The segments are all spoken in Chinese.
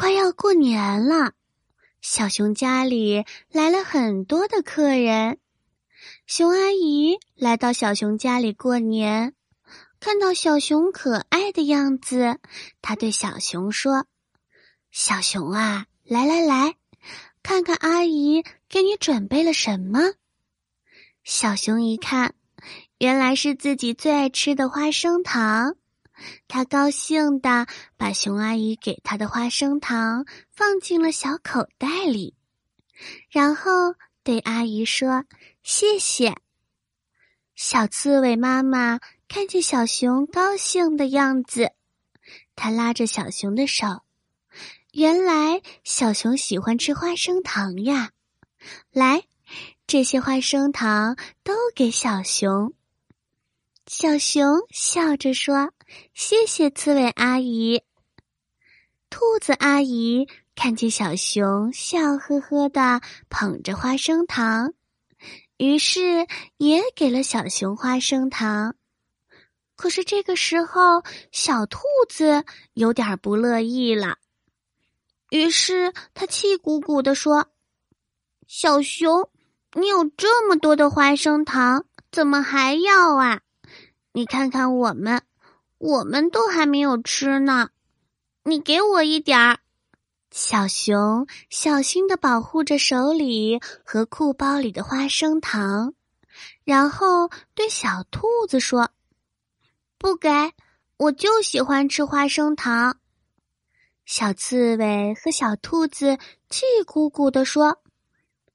快要过年了，小熊家里来了很多的客人。熊阿姨来到小熊家里过年，看到小熊可爱的样子，她对小熊说：“小熊啊，来来来，看看阿姨给你准备了什么。”小熊一看，原来是自己最爱吃的花生糖。他高兴的把熊阿姨给他的花生糖放进了小口袋里，然后对阿姨说：“谢谢。”小刺猬妈妈看见小熊高兴的样子，她拉着小熊的手。原来小熊喜欢吃花生糖呀！来，这些花生糖都给小熊。小熊笑着说：“谢谢刺猬阿姨。”兔子阿姨看见小熊笑呵呵的捧着花生糖，于是也给了小熊花生糖。可是这个时候，小兔子有点不乐意了，于是他气鼓鼓的说：“小熊，你有这么多的花生糖，怎么还要啊？”你看看我们，我们都还没有吃呢。你给我一点儿。小熊小心的保护着手里和裤包里的花生糖，然后对小兔子说：“不给，我就喜欢吃花生糖。”小刺猬和小兔子气鼓鼓的说：“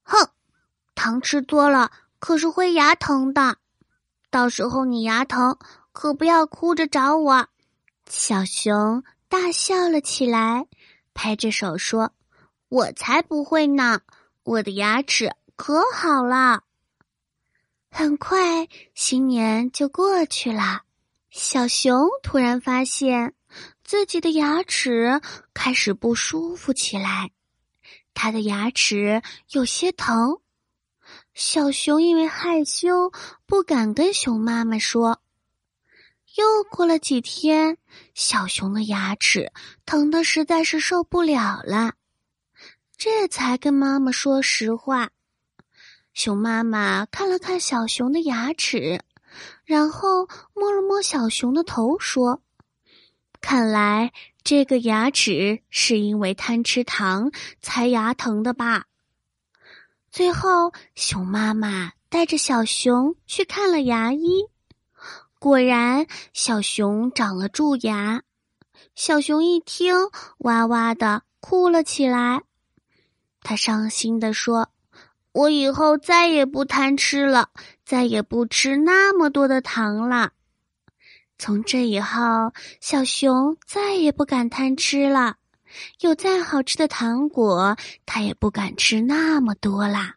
哼，糖吃多了可是会牙疼的。”到时候你牙疼，可不要哭着找我。小熊大笑了起来，拍着手说：“我才不会呢，我的牙齿可好了。”很快，新年就过去了。小熊突然发现自己的牙齿开始不舒服起来，他的牙齿有些疼。小熊因为害羞，不敢跟熊妈妈说。又过了几天，小熊的牙齿疼的实在是受不了了，这才跟妈妈说实话。熊妈妈看了看小熊的牙齿，然后摸了摸小熊的头，说：“看来这个牙齿是因为贪吃糖才牙疼的吧。”最后，熊妈妈带着小熊去看了牙医，果然小熊长了蛀牙。小熊一听，哇哇的哭了起来。他伤心的说：“我以后再也不贪吃了，再也不吃那么多的糖了。从这以后，小熊再也不敢贪吃了。”有再好吃的糖果，他也不敢吃那么多啦。